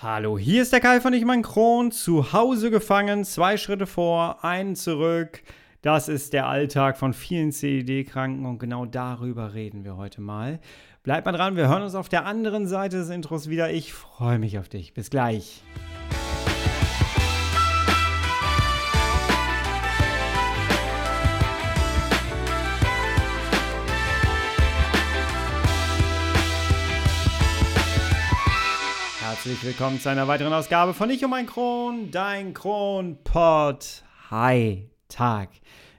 Hallo, hier ist der Kai von Ich mein Kron, zu Hause gefangen, zwei Schritte vor, einen zurück. Das ist der Alltag von vielen CED-Kranken und genau darüber reden wir heute mal. Bleib mal dran, wir hören uns auf der anderen Seite des Intros wieder. Ich freue mich auf dich. Bis gleich. Herzlich willkommen zu einer weiteren Ausgabe von Ich um ein Kron, dein Kronpott. Hi, Tag.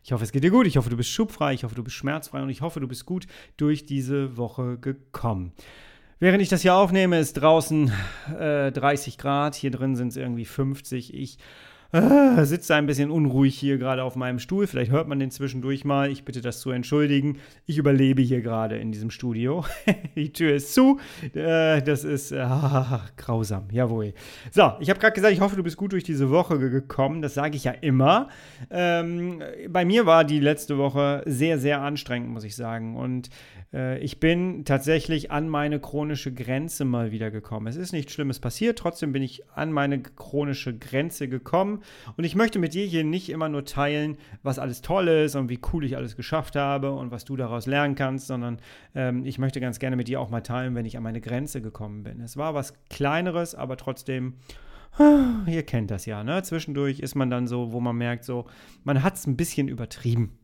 Ich hoffe, es geht dir gut. Ich hoffe, du bist schubfrei. Ich hoffe, du bist schmerzfrei. Und ich hoffe, du bist gut durch diese Woche gekommen. Während ich das hier aufnehme, ist draußen äh, 30 Grad. Hier drin sind es irgendwie 50. Ich äh, sitzt ein bisschen unruhig hier gerade auf meinem Stuhl. Vielleicht hört man den zwischendurch mal. Ich bitte das zu entschuldigen. Ich überlebe hier gerade in diesem Studio. Die Tür ist zu. Äh, das ist äh, grausam. Jawohl. So, ich habe gerade gesagt, ich hoffe, du bist gut durch diese Woche gekommen. Das sage ich ja immer. Ähm, bei mir war die letzte Woche sehr, sehr anstrengend, muss ich sagen. Und äh, ich bin tatsächlich an meine chronische Grenze mal wieder gekommen. Es ist nichts Schlimmes passiert, trotzdem bin ich an meine chronische Grenze gekommen. Und ich möchte mit dir hier nicht immer nur teilen, was alles toll ist und wie cool ich alles geschafft habe und was du daraus lernen kannst, sondern ähm, ich möchte ganz gerne mit dir auch mal teilen, wenn ich an meine Grenze gekommen bin. Es war was Kleineres, aber trotzdem. Ihr kennt das ja, ne? Zwischendurch ist man dann so, wo man merkt, so, man hat es ein bisschen übertrieben.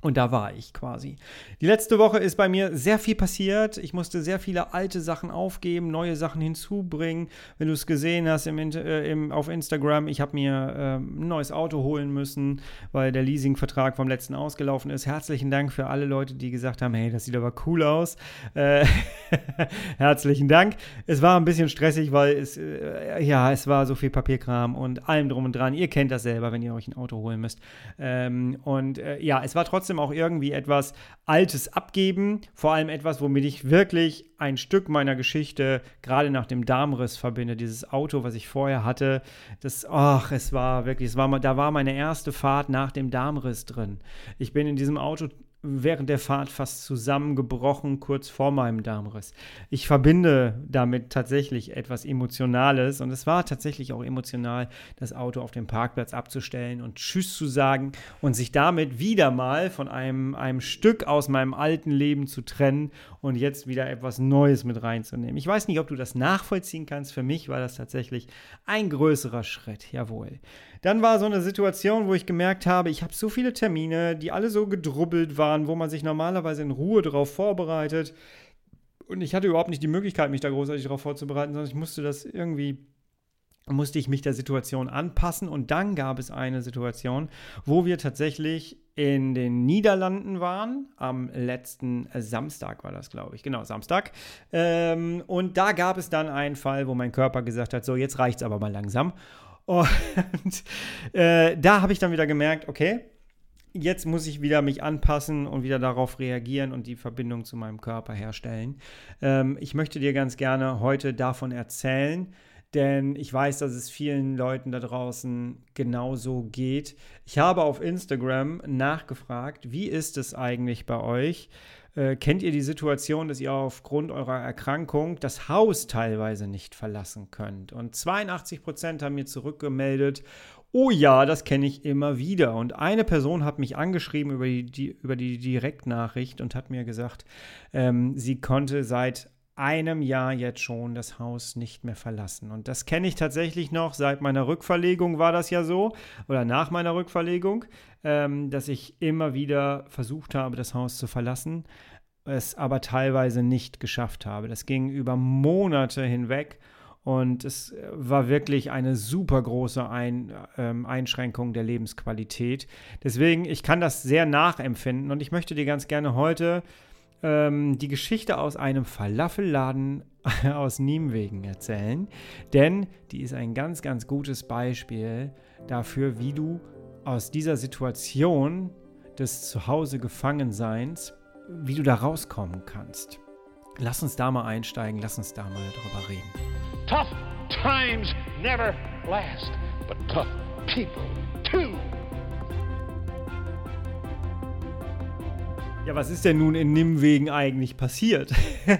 Und da war ich quasi. Die letzte Woche ist bei mir sehr viel passiert. Ich musste sehr viele alte Sachen aufgeben, neue Sachen hinzubringen. Wenn du es gesehen hast im, äh, im, auf Instagram, ich habe mir äh, ein neues Auto holen müssen, weil der Leasingvertrag vom letzten ausgelaufen ist. Herzlichen Dank für alle Leute, die gesagt haben, hey, das sieht aber cool aus. Äh, herzlichen Dank. Es war ein bisschen stressig, weil es, äh, ja, es war so viel Papierkram und allem drum und dran. Ihr kennt das selber, wenn ihr euch ein Auto holen müsst. Ähm, und äh, ja, es war trotzdem trotzdem auch irgendwie etwas Altes abgeben. Vor allem etwas, womit ich wirklich ein Stück meiner Geschichte gerade nach dem Darmriss verbinde. Dieses Auto, was ich vorher hatte, das, ach, es war wirklich, es war, da war meine erste Fahrt nach dem Darmriss drin. Ich bin in diesem Auto während der Fahrt fast zusammengebrochen, kurz vor meinem Darmriss. Ich verbinde damit tatsächlich etwas Emotionales und es war tatsächlich auch emotional, das Auto auf dem Parkplatz abzustellen und Tschüss zu sagen und sich damit wieder mal von einem, einem Stück aus meinem alten Leben zu trennen und jetzt wieder etwas Neues mit reinzunehmen. Ich weiß nicht, ob du das nachvollziehen kannst. Für mich war das tatsächlich ein größerer Schritt. Jawohl. Dann war so eine Situation, wo ich gemerkt habe, ich habe so viele Termine, die alle so gedrubbelt waren, wo man sich normalerweise in Ruhe darauf vorbereitet. Und ich hatte überhaupt nicht die Möglichkeit, mich da großartig darauf vorzubereiten, sondern ich musste das irgendwie musste ich mich der Situation anpassen und dann gab es eine Situation, wo wir tatsächlich in den Niederlanden waren. Am letzten Samstag war das, glaube ich. Genau, Samstag. Ähm, und da gab es dann einen Fall, wo mein Körper gesagt hat, so, jetzt reicht es aber mal langsam. Und äh, da habe ich dann wieder gemerkt, okay, jetzt muss ich wieder mich anpassen und wieder darauf reagieren und die Verbindung zu meinem Körper herstellen. Ähm, ich möchte dir ganz gerne heute davon erzählen, denn ich weiß, dass es vielen Leuten da draußen genauso geht. Ich habe auf Instagram nachgefragt, wie ist es eigentlich bei euch? Äh, kennt ihr die Situation, dass ihr aufgrund eurer Erkrankung das Haus teilweise nicht verlassen könnt? Und 82 Prozent haben mir zurückgemeldet, oh ja, das kenne ich immer wieder. Und eine Person hat mich angeschrieben über die, die über die Direktnachricht und hat mir gesagt, ähm, sie konnte seit einem Jahr jetzt schon das Haus nicht mehr verlassen. Und das kenne ich tatsächlich noch. Seit meiner Rückverlegung war das ja so, oder nach meiner Rückverlegung, ähm, dass ich immer wieder versucht habe, das Haus zu verlassen, es aber teilweise nicht geschafft habe. Das ging über Monate hinweg. Und es war wirklich eine super große Ein, ähm, Einschränkung der Lebensqualität. Deswegen, ich kann das sehr nachempfinden und ich möchte dir ganz gerne heute ähm, die Geschichte aus einem Falafelladen aus Niemwegen erzählen, denn die ist ein ganz, ganz gutes Beispiel dafür, wie du aus dieser Situation des Zuhause Gefangenseins, wie du da rauskommen kannst. Lass uns da mal einsteigen, lass uns da mal drüber reden. Tough times never last, but tough people Ja, was ist denn nun in Nimwegen eigentlich passiert?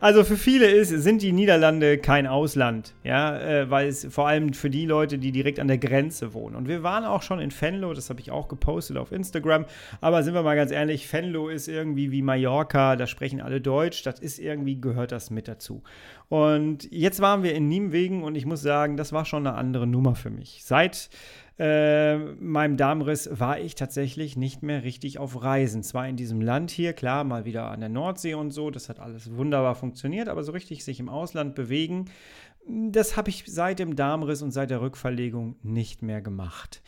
also für viele ist, sind die Niederlande kein Ausland, ja, äh, weil es vor allem für die Leute, die direkt an der Grenze wohnen. Und wir waren auch schon in Venlo, das habe ich auch gepostet auf Instagram. Aber sind wir mal ganz ehrlich, Venlo ist irgendwie wie Mallorca, da sprechen alle Deutsch, das ist irgendwie, gehört das mit dazu. Und jetzt waren wir in Niemwegen und ich muss sagen, das war schon eine andere Nummer für mich. Seit äh, meinem Darmriss war ich tatsächlich nicht mehr richtig auf Reisen. Zwar in diesem Land hier, klar, mal wieder an der Nordsee und so, das hat alles wunderbar funktioniert, aber so richtig sich im Ausland bewegen, das habe ich seit dem Darmriss und seit der Rückverlegung nicht mehr gemacht.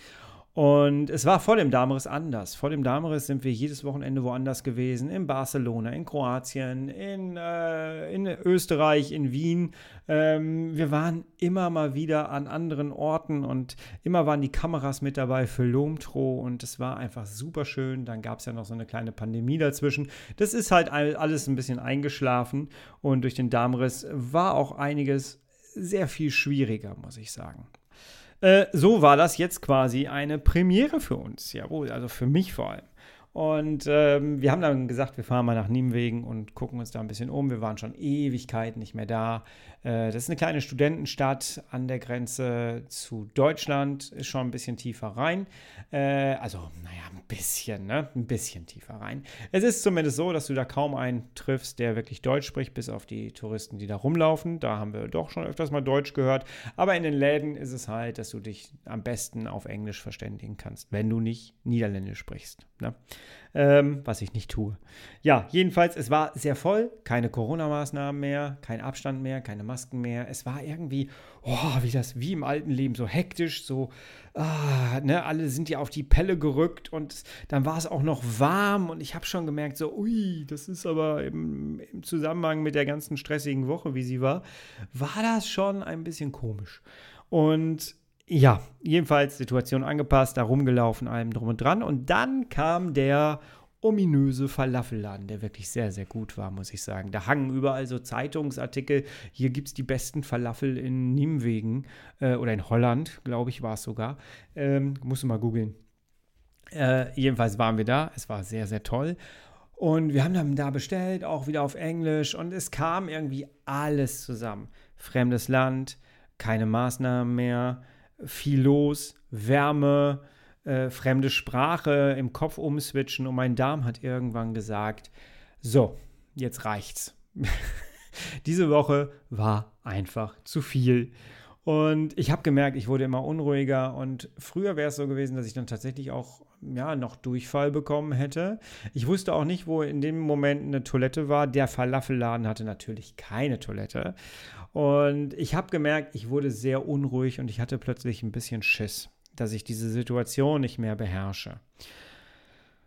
Und es war vor dem Darmriss anders. Vor dem Darmriss sind wir jedes Wochenende woanders gewesen. In Barcelona, in Kroatien, in, äh, in Österreich, in Wien. Ähm, wir waren immer mal wieder an anderen Orten und immer waren die Kameras mit dabei für Lomtro und es war einfach super schön. Dann gab es ja noch so eine kleine Pandemie dazwischen. Das ist halt alles ein bisschen eingeschlafen und durch den Darmriss war auch einiges sehr viel schwieriger, muss ich sagen. Äh, so war das jetzt quasi eine Premiere für uns. Jawohl, also für mich vor allem. Und ähm, wir haben dann gesagt, wir fahren mal nach Niemwegen und gucken uns da ein bisschen um. Wir waren schon Ewigkeiten nicht mehr da. Äh, das ist eine kleine Studentenstadt an der Grenze zu Deutschland, ist schon ein bisschen tiefer rein. Äh, also, naja, ein bisschen, ne? Ein bisschen tiefer rein. Es ist zumindest so, dass du da kaum einen triffst, der wirklich Deutsch spricht, bis auf die Touristen, die da rumlaufen. Da haben wir doch schon öfters mal Deutsch gehört. Aber in den Läden ist es halt, dass du dich am besten auf Englisch verständigen kannst, wenn du nicht Niederländisch sprichst. Ne? Ähm, was ich nicht tue. Ja, jedenfalls, es war sehr voll, keine Corona-Maßnahmen mehr, kein Abstand mehr, keine Masken mehr. Es war irgendwie, oh, wie das, wie im alten Leben, so hektisch, so, ah, ne, alle sind ja auf die Pelle gerückt und dann war es auch noch warm und ich habe schon gemerkt, so, ui, das ist aber im, im Zusammenhang mit der ganzen stressigen Woche, wie sie war, war das schon ein bisschen komisch. Und ja, jedenfalls Situation angepasst, da rumgelaufen, allem drum und dran. Und dann kam der ominöse Falafelladen, der wirklich sehr, sehr gut war, muss ich sagen. Da hangen überall so Zeitungsartikel. Hier gibt es die besten Falafel in Nimwegen äh, oder in Holland, glaube ich, war es sogar. Ähm, musst du mal googeln. Äh, jedenfalls waren wir da. Es war sehr, sehr toll. Und wir haben dann da bestellt, auch wieder auf Englisch. Und es kam irgendwie alles zusammen. Fremdes Land, keine Maßnahmen mehr viel los, Wärme, äh, fremde Sprache im Kopf umswitchen und mein Darm hat irgendwann gesagt, so, jetzt reicht's. Diese Woche war einfach zu viel. Und ich habe gemerkt, ich wurde immer unruhiger und früher wäre es so gewesen, dass ich dann tatsächlich auch ja, noch Durchfall bekommen hätte. Ich wusste auch nicht, wo in dem Moment eine Toilette war. Der Falafelladen hatte natürlich keine Toilette. Und ich habe gemerkt, ich wurde sehr unruhig und ich hatte plötzlich ein bisschen Schiss, dass ich diese Situation nicht mehr beherrsche.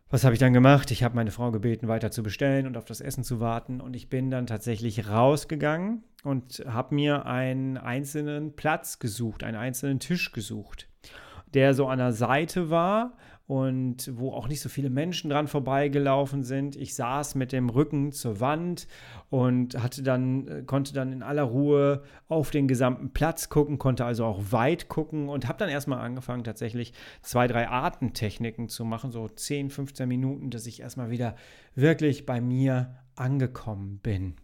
Was habe ich dann gemacht? Ich habe meine Frau gebeten, weiter zu bestellen und auf das Essen zu warten. Und ich bin dann tatsächlich rausgegangen und habe mir einen einzelnen Platz gesucht, einen einzelnen Tisch gesucht, der so an der Seite war und wo auch nicht so viele Menschen dran vorbeigelaufen sind. Ich saß mit dem Rücken zur Wand und hatte dann, äh, konnte dann in aller Ruhe auf den gesamten Platz gucken, konnte also auch weit gucken und habe dann erstmal angefangen, tatsächlich zwei, drei Artentechniken zu machen, so 10, 15 Minuten, dass ich erstmal wieder wirklich bei mir angekommen bin.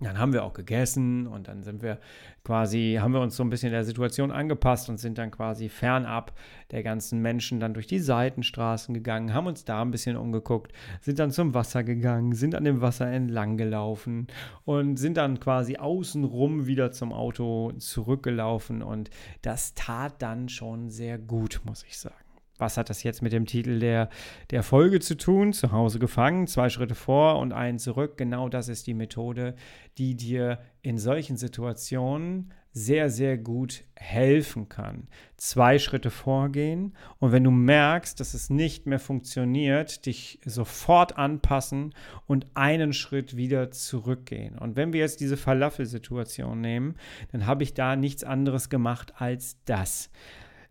Dann haben wir auch gegessen und dann sind wir quasi, haben wir uns so ein bisschen der Situation angepasst und sind dann quasi fernab der ganzen Menschen dann durch die Seitenstraßen gegangen, haben uns da ein bisschen umgeguckt, sind dann zum Wasser gegangen, sind an dem Wasser entlang gelaufen und sind dann quasi außenrum wieder zum Auto zurückgelaufen und das tat dann schon sehr gut, muss ich sagen. Was hat das jetzt mit dem Titel der, der Folge zu tun? Zu Hause gefangen, zwei Schritte vor und einen zurück. Genau das ist die Methode, die dir in solchen Situationen sehr, sehr gut helfen kann. Zwei Schritte vorgehen und wenn du merkst, dass es nicht mehr funktioniert, dich sofort anpassen und einen Schritt wieder zurückgehen. Und wenn wir jetzt diese Falafel-Situation nehmen, dann habe ich da nichts anderes gemacht als das.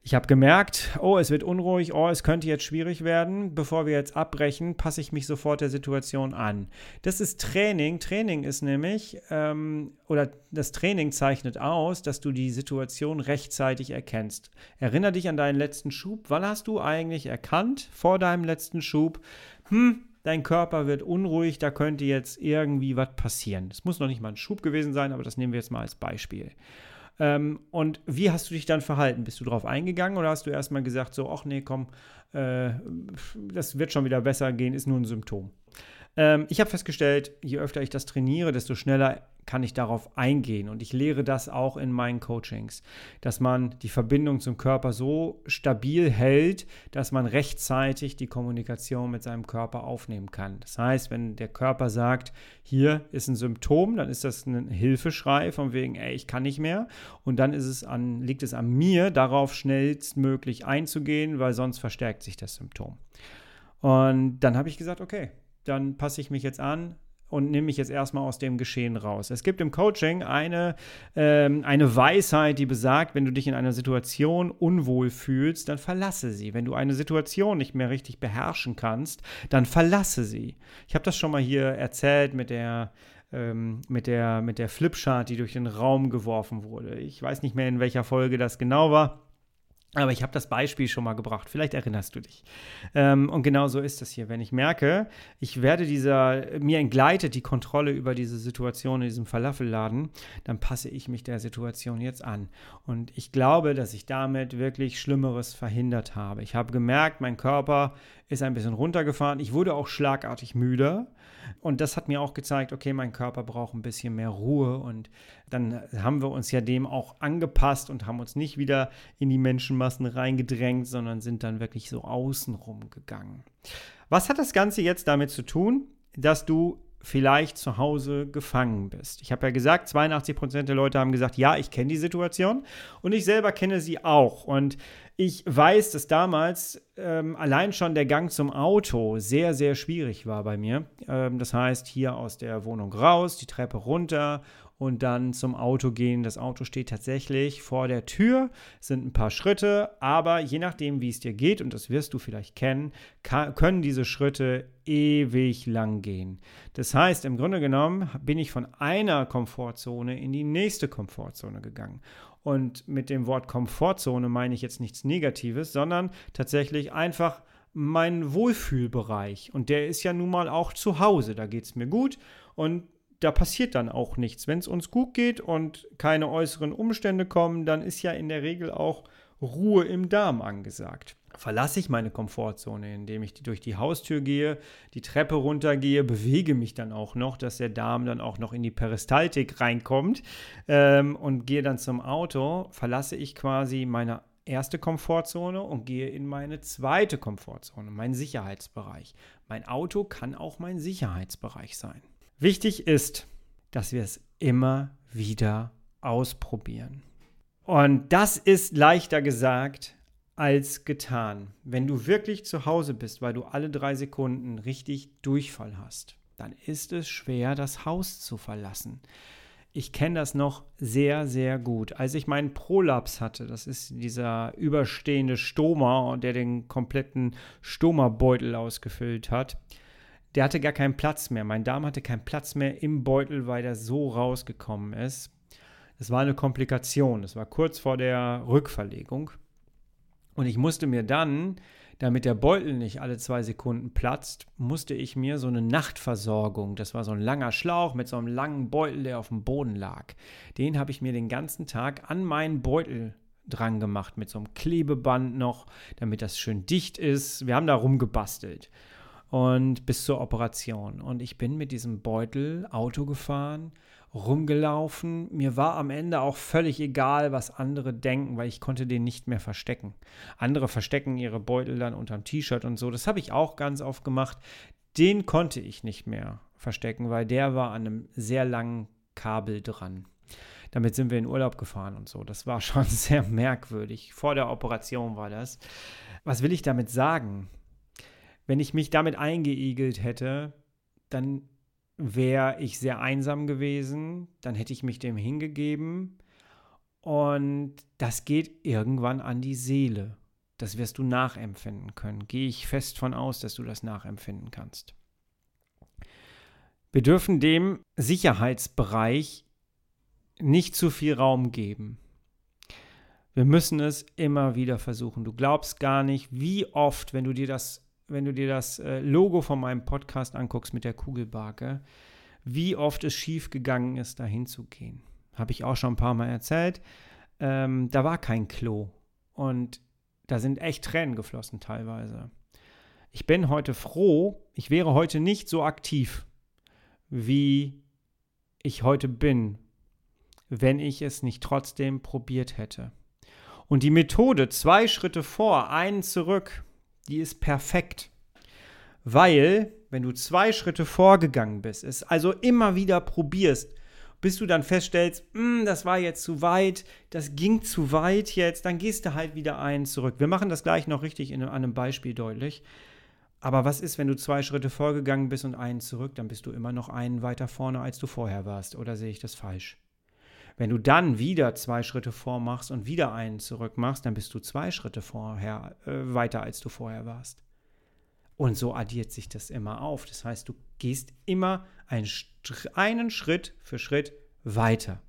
Ich habe gemerkt, oh, es wird unruhig, oh, es könnte jetzt schwierig werden. Bevor wir jetzt abbrechen, passe ich mich sofort der Situation an. Das ist Training. Training ist nämlich, ähm, oder das Training zeichnet aus, dass du die Situation rechtzeitig erkennst. Erinner dich an deinen letzten Schub. Wann hast du eigentlich erkannt vor deinem letzten Schub, hm, dein Körper wird unruhig, da könnte jetzt irgendwie was passieren. Es muss noch nicht mal ein Schub gewesen sein, aber das nehmen wir jetzt mal als Beispiel. Ähm, und wie hast du dich dann verhalten? Bist du darauf eingegangen oder hast du erstmal gesagt, so, ach nee, komm, äh, das wird schon wieder besser gehen, ist nur ein Symptom? Ähm, ich habe festgestellt, je öfter ich das trainiere, desto schneller kann ich darauf eingehen. Und ich lehre das auch in meinen Coachings, dass man die Verbindung zum Körper so stabil hält, dass man rechtzeitig die Kommunikation mit seinem Körper aufnehmen kann. Das heißt, wenn der Körper sagt, hier ist ein Symptom, dann ist das ein Hilfeschrei von wegen, ey, ich kann nicht mehr. Und dann ist es an, liegt es an mir, darauf schnellstmöglich einzugehen, weil sonst verstärkt sich das Symptom. Und dann habe ich gesagt, okay, dann passe ich mich jetzt an, und nehme mich jetzt erstmal aus dem Geschehen raus. Es gibt im Coaching eine, ähm, eine Weisheit, die besagt, wenn du dich in einer Situation unwohl fühlst, dann verlasse sie. Wenn du eine Situation nicht mehr richtig beherrschen kannst, dann verlasse sie. Ich habe das schon mal hier erzählt mit der ähm, mit der, mit der Flipchart, die durch den Raum geworfen wurde. Ich weiß nicht mehr, in welcher Folge das genau war. Aber ich habe das Beispiel schon mal gebracht. Vielleicht erinnerst du dich. Ähm, und genau so ist das hier. Wenn ich merke, ich werde dieser, mir entgleitet die Kontrolle über diese Situation in diesem Falafelladen, dann passe ich mich der Situation jetzt an. Und ich glaube, dass ich damit wirklich Schlimmeres verhindert habe. Ich habe gemerkt, mein Körper ist ein bisschen runtergefahren. Ich wurde auch schlagartig müde. Und das hat mir auch gezeigt, okay, mein Körper braucht ein bisschen mehr Ruhe. Und dann haben wir uns ja dem auch angepasst und haben uns nicht wieder in die Menschenmassen reingedrängt, sondern sind dann wirklich so außenrum gegangen. Was hat das Ganze jetzt damit zu tun, dass du vielleicht zu Hause gefangen bist. Ich habe ja gesagt, 82 Prozent der Leute haben gesagt, ja, ich kenne die Situation und ich selber kenne sie auch. Und ich weiß, dass damals ähm, allein schon der Gang zum Auto sehr, sehr schwierig war bei mir. Ähm, das heißt, hier aus der Wohnung raus, die Treppe runter und dann zum Auto gehen. Das Auto steht tatsächlich vor der Tür, sind ein paar Schritte, aber je nachdem, wie es dir geht, und das wirst du vielleicht kennen, kann, können diese Schritte ewig lang gehen. Das heißt, im Grunde genommen bin ich von einer Komfortzone in die nächste Komfortzone gegangen. Und mit dem Wort Komfortzone meine ich jetzt nichts Negatives, sondern tatsächlich einfach mein Wohlfühlbereich. Und der ist ja nun mal auch zu Hause. Da geht es mir gut und da passiert dann auch nichts. Wenn es uns gut geht und keine äußeren Umstände kommen, dann ist ja in der Regel auch Ruhe im Darm angesagt verlasse ich meine Komfortzone, indem ich durch die Haustür gehe, die Treppe runtergehe, bewege mich dann auch noch, dass der Darm dann auch noch in die Peristaltik reinkommt ähm, und gehe dann zum Auto, verlasse ich quasi meine erste Komfortzone und gehe in meine zweite Komfortzone, meinen Sicherheitsbereich. Mein Auto kann auch mein Sicherheitsbereich sein. Wichtig ist, dass wir es immer wieder ausprobieren. Und das ist leichter gesagt als getan. Wenn du wirklich zu Hause bist, weil du alle drei Sekunden richtig Durchfall hast, dann ist es schwer, das Haus zu verlassen. Ich kenne das noch sehr, sehr gut. Als ich meinen Prolaps hatte, das ist dieser überstehende Stoma, der den kompletten Stoma-Beutel ausgefüllt hat, der hatte gar keinen Platz mehr. Mein Darm hatte keinen Platz mehr im Beutel, weil der so rausgekommen ist. Das war eine Komplikation. Das war kurz vor der Rückverlegung. Und ich musste mir dann, damit der Beutel nicht alle zwei Sekunden platzt, musste ich mir so eine Nachtversorgung, das war so ein langer Schlauch mit so einem langen Beutel, der auf dem Boden lag, den habe ich mir den ganzen Tag an meinen Beutel dran gemacht, mit so einem Klebeband noch, damit das schön dicht ist. Wir haben da rumgebastelt und bis zur Operation. Und ich bin mit diesem Beutel Auto gefahren rumgelaufen. Mir war am Ende auch völlig egal, was andere denken, weil ich konnte den nicht mehr verstecken. Andere verstecken ihre Beutel dann unterm T-Shirt und so. Das habe ich auch ganz oft gemacht. Den konnte ich nicht mehr verstecken, weil der war an einem sehr langen Kabel dran. Damit sind wir in Urlaub gefahren und so. Das war schon sehr merkwürdig. Vor der Operation war das. Was will ich damit sagen? Wenn ich mich damit eingeigelt hätte, dann wäre ich sehr einsam gewesen, dann hätte ich mich dem hingegeben und das geht irgendwann an die Seele. Das wirst du nachempfinden können. Gehe ich fest von aus, dass du das nachempfinden kannst. Wir dürfen dem Sicherheitsbereich nicht zu viel Raum geben. Wir müssen es immer wieder versuchen. Du glaubst gar nicht, wie oft, wenn du dir das wenn du dir das äh, Logo von meinem Podcast anguckst mit der Kugelbarke, wie oft es schief gegangen ist, dahin zu gehen. Habe ich auch schon ein paar Mal erzählt. Ähm, da war kein Klo. Und da sind echt Tränen geflossen teilweise. Ich bin heute froh, ich wäre heute nicht so aktiv, wie ich heute bin, wenn ich es nicht trotzdem probiert hätte. Und die Methode zwei Schritte vor, einen zurück, die ist perfekt. Weil, wenn du zwei Schritte vorgegangen bist, es also immer wieder probierst, bis du dann feststellst, hm, das war jetzt zu weit, das ging zu weit jetzt, dann gehst du halt wieder einen zurück. Wir machen das gleich noch richtig in einem Beispiel deutlich. Aber was ist, wenn du zwei Schritte vorgegangen bist und einen zurück, dann bist du immer noch einen weiter vorne, als du vorher warst. Oder sehe ich das falsch? Wenn du dann wieder zwei Schritte vormachst und wieder einen zurück machst, dann bist du zwei Schritte vorher äh, weiter, als du vorher warst. Und so addiert sich das immer auf. Das heißt, du gehst immer einen, einen Schritt für Schritt weiter.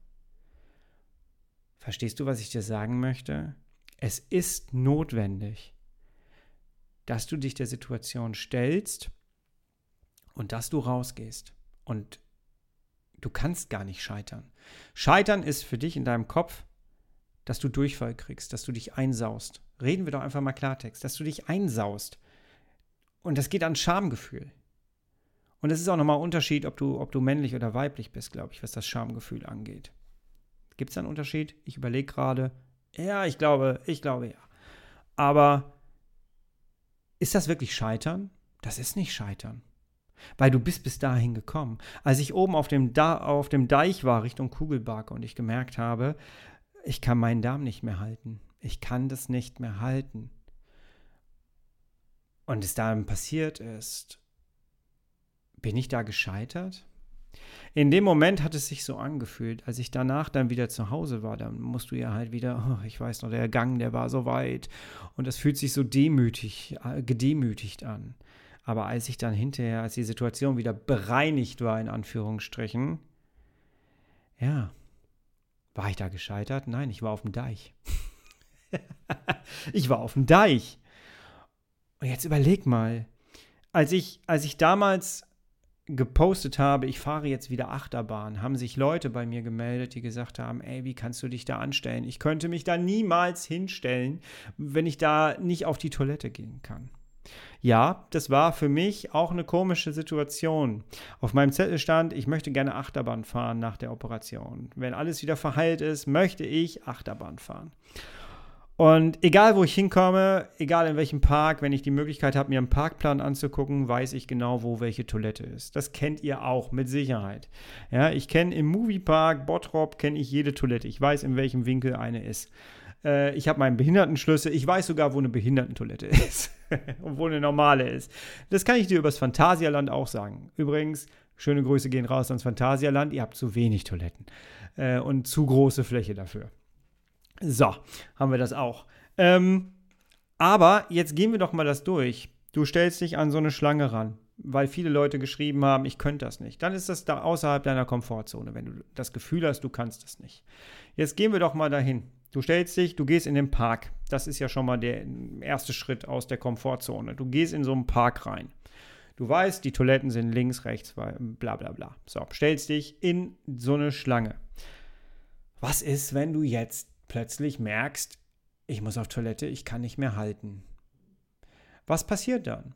Verstehst du, was ich dir sagen möchte? Es ist notwendig, dass du dich der Situation stellst und dass du rausgehst. Und du kannst gar nicht scheitern. Scheitern ist für dich in deinem Kopf, dass du Durchfall kriegst, dass du dich einsaust. Reden wir doch einfach mal Klartext, dass du dich einsaust. Und das geht an Schamgefühl. Und es ist auch nochmal ein Unterschied, ob du, ob du männlich oder weiblich bist, glaube ich, was das Schamgefühl angeht. Gibt es einen Unterschied? Ich überlege gerade. Ja, ich glaube, ich glaube ja. Aber ist das wirklich Scheitern? Das ist nicht Scheitern. Weil du bist bis dahin gekommen. Als ich oben auf dem, da auf dem Deich war Richtung Kugelbarke und ich gemerkt habe, ich kann meinen Darm nicht mehr halten. Ich kann das nicht mehr halten. Und es dann passiert ist, bin ich da gescheitert? In dem Moment hat es sich so angefühlt, als ich danach dann wieder zu Hause war, dann musst du ja halt wieder, oh, ich weiß noch, der Gang, der war so weit und das fühlt sich so demütig, äh, gedemütigt an. Aber als ich dann hinterher, als die Situation wieder bereinigt war, in Anführungsstrichen, ja, war ich da gescheitert? Nein, ich war auf dem Deich. ich war auf dem Deich. Und jetzt überleg mal, als ich, als ich damals gepostet habe, ich fahre jetzt wieder Achterbahn, haben sich Leute bei mir gemeldet, die gesagt haben, ey, wie kannst du dich da anstellen? Ich könnte mich da niemals hinstellen, wenn ich da nicht auf die Toilette gehen kann. Ja, das war für mich auch eine komische Situation. Auf meinem Zettel stand, ich möchte gerne Achterbahn fahren nach der Operation. Wenn alles wieder verheilt ist, möchte ich Achterbahn fahren. Und egal, wo ich hinkomme, egal in welchem Park, wenn ich die Möglichkeit habe, mir einen Parkplan anzugucken, weiß ich genau, wo welche Toilette ist. Das kennt ihr auch mit Sicherheit. Ja, ich kenne im Moviepark Bottrop kenne ich jede Toilette. Ich weiß, in welchem Winkel eine ist. Äh, ich habe meinen Behindertenschlüssel. Ich weiß sogar, wo eine Behindertentoilette ist und wo eine normale ist. Das kann ich dir übers Phantasialand auch sagen. Übrigens, schöne Grüße gehen raus ans Phantasialand. Ihr habt zu wenig Toiletten äh, und zu große Fläche dafür. So, haben wir das auch. Ähm, aber jetzt gehen wir doch mal das durch. Du stellst dich an so eine Schlange ran, weil viele Leute geschrieben haben, ich könnte das nicht. Dann ist das da außerhalb deiner Komfortzone, wenn du das Gefühl hast, du kannst das nicht. Jetzt gehen wir doch mal dahin. Du stellst dich, du gehst in den Park. Das ist ja schon mal der erste Schritt aus der Komfortzone. Du gehst in so einen Park rein. Du weißt, die Toiletten sind links, rechts, bla bla bla. So, stellst dich in so eine Schlange. Was ist, wenn du jetzt plötzlich merkst, ich muss auf Toilette, ich kann nicht mehr halten. Was passiert dann?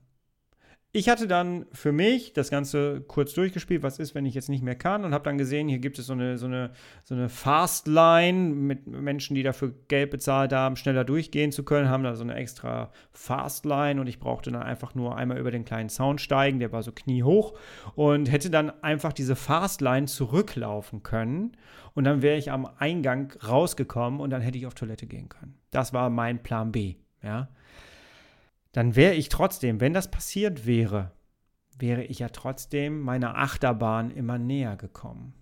Ich hatte dann für mich das Ganze kurz durchgespielt, was ist, wenn ich jetzt nicht mehr kann und habe dann gesehen, hier gibt es so eine, so eine, so eine Fastline mit Menschen, die dafür Geld bezahlt haben, schneller durchgehen zu können, haben da so eine extra Fastline und ich brauchte dann einfach nur einmal über den kleinen Sound steigen, der war so kniehoch und hätte dann einfach diese Fastline zurücklaufen können und dann wäre ich am Eingang rausgekommen und dann hätte ich auf Toilette gehen können. Das war mein Plan B, ja dann wäre ich trotzdem, wenn das passiert wäre, wäre ich ja trotzdem meiner Achterbahn immer näher gekommen.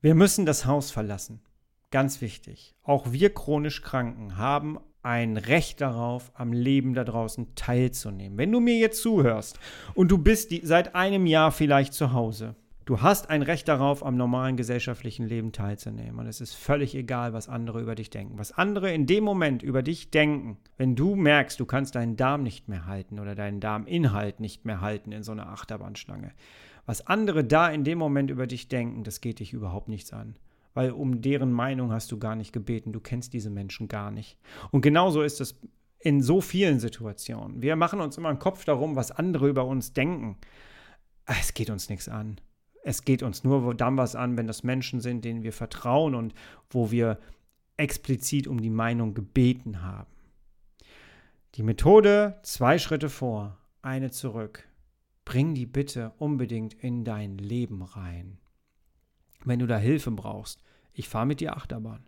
Wir müssen das Haus verlassen. Ganz wichtig. Auch wir chronisch Kranken haben ein Recht darauf, am Leben da draußen teilzunehmen. Wenn du mir jetzt zuhörst und du bist die, seit einem Jahr vielleicht zu Hause Du hast ein Recht darauf, am normalen gesellschaftlichen Leben teilzunehmen. Und es ist völlig egal, was andere über dich denken. Was andere in dem Moment über dich denken, wenn du merkst, du kannst deinen Darm nicht mehr halten oder deinen Darminhalt nicht mehr halten in so einer Achterbahnschlange. Was andere da in dem Moment über dich denken, das geht dich überhaupt nichts an. Weil um deren Meinung hast du gar nicht gebeten. Du kennst diese Menschen gar nicht. Und genauso ist es in so vielen Situationen. Wir machen uns immer einen Kopf darum, was andere über uns denken. Es geht uns nichts an es geht uns nur dann was an, wenn das Menschen sind, denen wir vertrauen und wo wir explizit um die Meinung gebeten haben. Die Methode zwei Schritte vor, eine zurück. Bring die bitte unbedingt in dein Leben rein. Wenn du da Hilfe brauchst, ich fahre mit dir Achterbahn.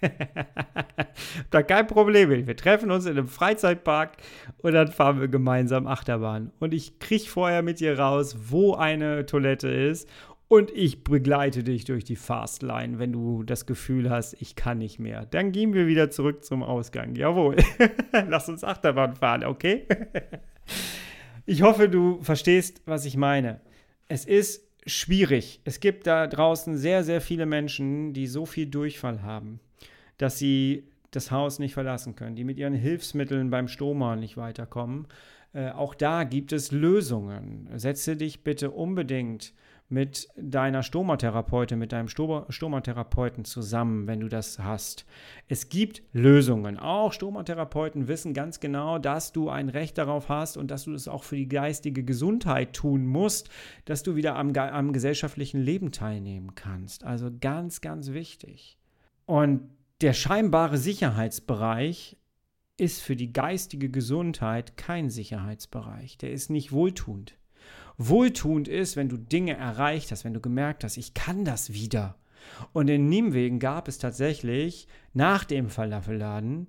da kein Problem mit. Wir treffen uns in einem Freizeitpark und dann fahren wir gemeinsam Achterbahn. Und ich kriege vorher mit dir raus, wo eine Toilette ist. Und ich begleite dich durch die Fastline, wenn du das Gefühl hast, ich kann nicht mehr. Dann gehen wir wieder zurück zum Ausgang. Jawohl. Lass uns Achterbahn fahren, okay? ich hoffe, du verstehst, was ich meine. Es ist schwierig. Es gibt da draußen sehr, sehr viele Menschen, die so viel Durchfall haben, dass sie das Haus nicht verlassen können, die mit ihren Hilfsmitteln beim Stoma nicht weiterkommen. Äh, auch da gibt es Lösungen. Setze dich bitte unbedingt mit deiner Stomatherapeutin, mit deinem Stomatherapeuten zusammen, wenn du das hast. Es gibt Lösungen. Auch Stomatherapeuten wissen ganz genau, dass du ein Recht darauf hast und dass du das auch für die geistige Gesundheit tun musst, dass du wieder am, am gesellschaftlichen Leben teilnehmen kannst. Also ganz, ganz wichtig. Und der scheinbare Sicherheitsbereich ist für die geistige Gesundheit kein Sicherheitsbereich. Der ist nicht wohltuend wohltuend ist, wenn du Dinge erreicht hast, wenn du gemerkt hast, ich kann das wieder. Und in Niemwegen gab es tatsächlich nach dem Falafelladen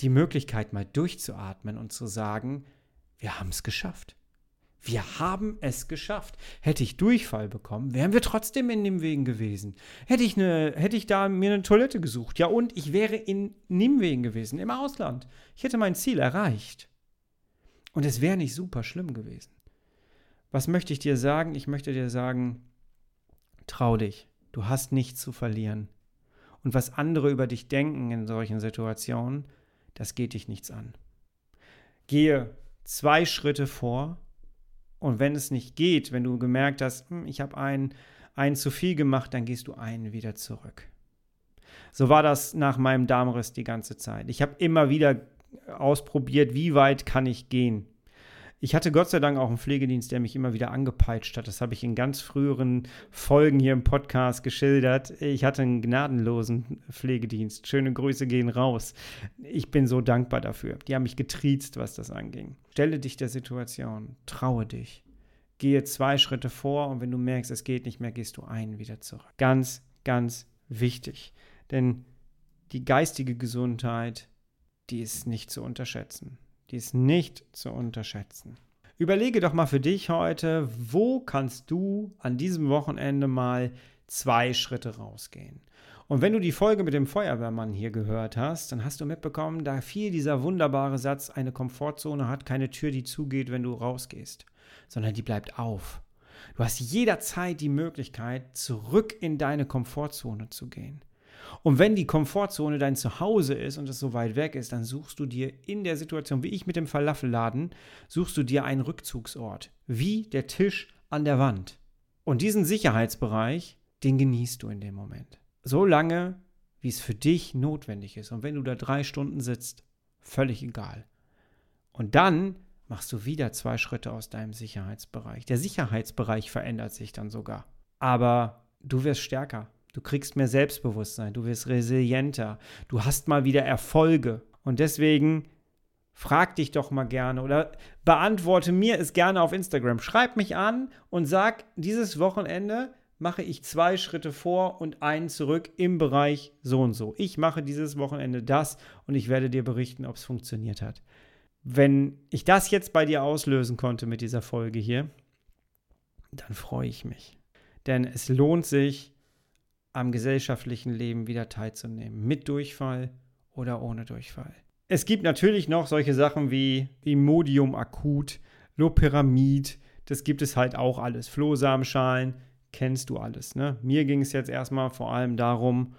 die Möglichkeit, mal durchzuatmen und zu sagen, wir haben es geschafft. Wir haben es geschafft. Hätte ich Durchfall bekommen, wären wir trotzdem in Nimwegen gewesen. Hätte ich, eine, hätte ich da mir eine Toilette gesucht. Ja, und ich wäre in Nimwegen gewesen, im Ausland. Ich hätte mein Ziel erreicht. Und es wäre nicht super schlimm gewesen. Was möchte ich dir sagen? Ich möchte dir sagen, trau dich. Du hast nichts zu verlieren. Und was andere über dich denken in solchen Situationen, das geht dich nichts an. Gehe zwei Schritte vor und wenn es nicht geht, wenn du gemerkt hast, hm, ich habe einen, einen zu viel gemacht, dann gehst du einen wieder zurück. So war das nach meinem Darmriss die ganze Zeit. Ich habe immer wieder ausprobiert, wie weit kann ich gehen. Ich hatte Gott sei Dank auch einen Pflegedienst, der mich immer wieder angepeitscht hat. Das habe ich in ganz früheren Folgen hier im Podcast geschildert. Ich hatte einen gnadenlosen Pflegedienst. Schöne Grüße gehen raus. Ich bin so dankbar dafür. Die haben mich getriezt, was das anging. Stelle dich der Situation, traue dich. Gehe zwei Schritte vor und wenn du merkst, es geht nicht mehr, gehst du einen wieder zurück. Ganz, ganz wichtig. Denn die geistige Gesundheit, die ist nicht zu unterschätzen. Die ist nicht zu unterschätzen. Überlege doch mal für dich heute, wo kannst du an diesem Wochenende mal zwei Schritte rausgehen. Und wenn du die Folge mit dem Feuerwehrmann hier gehört hast, dann hast du mitbekommen, da fiel dieser wunderbare Satz, eine Komfortzone hat keine Tür, die zugeht, wenn du rausgehst, sondern die bleibt auf. Du hast jederzeit die Möglichkeit, zurück in deine Komfortzone zu gehen. Und wenn die Komfortzone dein Zuhause ist und es so weit weg ist, dann suchst du dir in der Situation, wie ich mit dem Falafelladen, suchst du dir einen Rückzugsort, wie der Tisch an der Wand. Und diesen Sicherheitsbereich, den genießt du in dem Moment. So lange, wie es für dich notwendig ist. Und wenn du da drei Stunden sitzt, völlig egal. Und dann machst du wieder zwei Schritte aus deinem Sicherheitsbereich. Der Sicherheitsbereich verändert sich dann sogar. Aber du wirst stärker. Du kriegst mehr Selbstbewusstsein, du wirst resilienter, du hast mal wieder Erfolge. Und deswegen frag dich doch mal gerne oder beantworte mir es gerne auf Instagram. Schreib mich an und sag, dieses Wochenende mache ich zwei Schritte vor und einen zurück im Bereich so und so. Ich mache dieses Wochenende das und ich werde dir berichten, ob es funktioniert hat. Wenn ich das jetzt bei dir auslösen konnte mit dieser Folge hier, dann freue ich mich. Denn es lohnt sich, am gesellschaftlichen Leben wieder teilzunehmen. Mit Durchfall oder ohne Durchfall. Es gibt natürlich noch solche Sachen wie Imodium akut, Loperamid, das gibt es halt auch alles. Flohsamenschalen, kennst du alles. Ne? Mir ging es jetzt erstmal vor allem darum,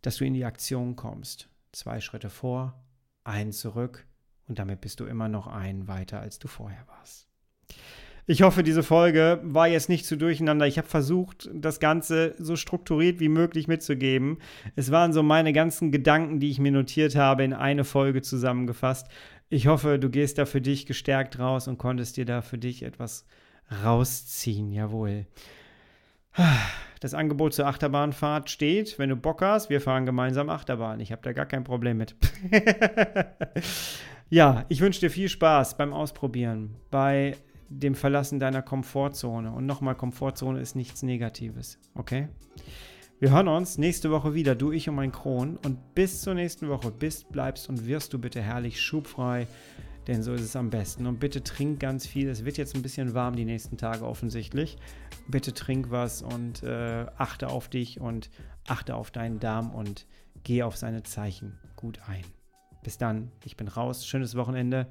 dass du in die Aktion kommst. Zwei Schritte vor, einen zurück und damit bist du immer noch einen weiter, als du vorher warst. Ich hoffe, diese Folge war jetzt nicht zu durcheinander. Ich habe versucht, das Ganze so strukturiert wie möglich mitzugeben. Es waren so meine ganzen Gedanken, die ich mir notiert habe, in eine Folge zusammengefasst. Ich hoffe, du gehst da für dich gestärkt raus und konntest dir da für dich etwas rausziehen. Jawohl. Das Angebot zur Achterbahnfahrt steht. Wenn du Bock hast, wir fahren gemeinsam Achterbahn. Ich habe da gar kein Problem mit. ja, ich wünsche dir viel Spaß beim Ausprobieren, bei dem Verlassen deiner Komfortzone. Und nochmal, Komfortzone ist nichts Negatives, okay? Wir hören uns nächste Woche wieder, du, ich und mein Kron. Und bis zur nächsten Woche bist, bleibst und wirst du bitte herrlich schubfrei, denn so ist es am besten. Und bitte trink ganz viel. Es wird jetzt ein bisschen warm die nächsten Tage offensichtlich. Bitte trink was und äh, achte auf dich und achte auf deinen Darm und geh auf seine Zeichen gut ein. Bis dann, ich bin raus. Schönes Wochenende.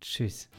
Tschüss.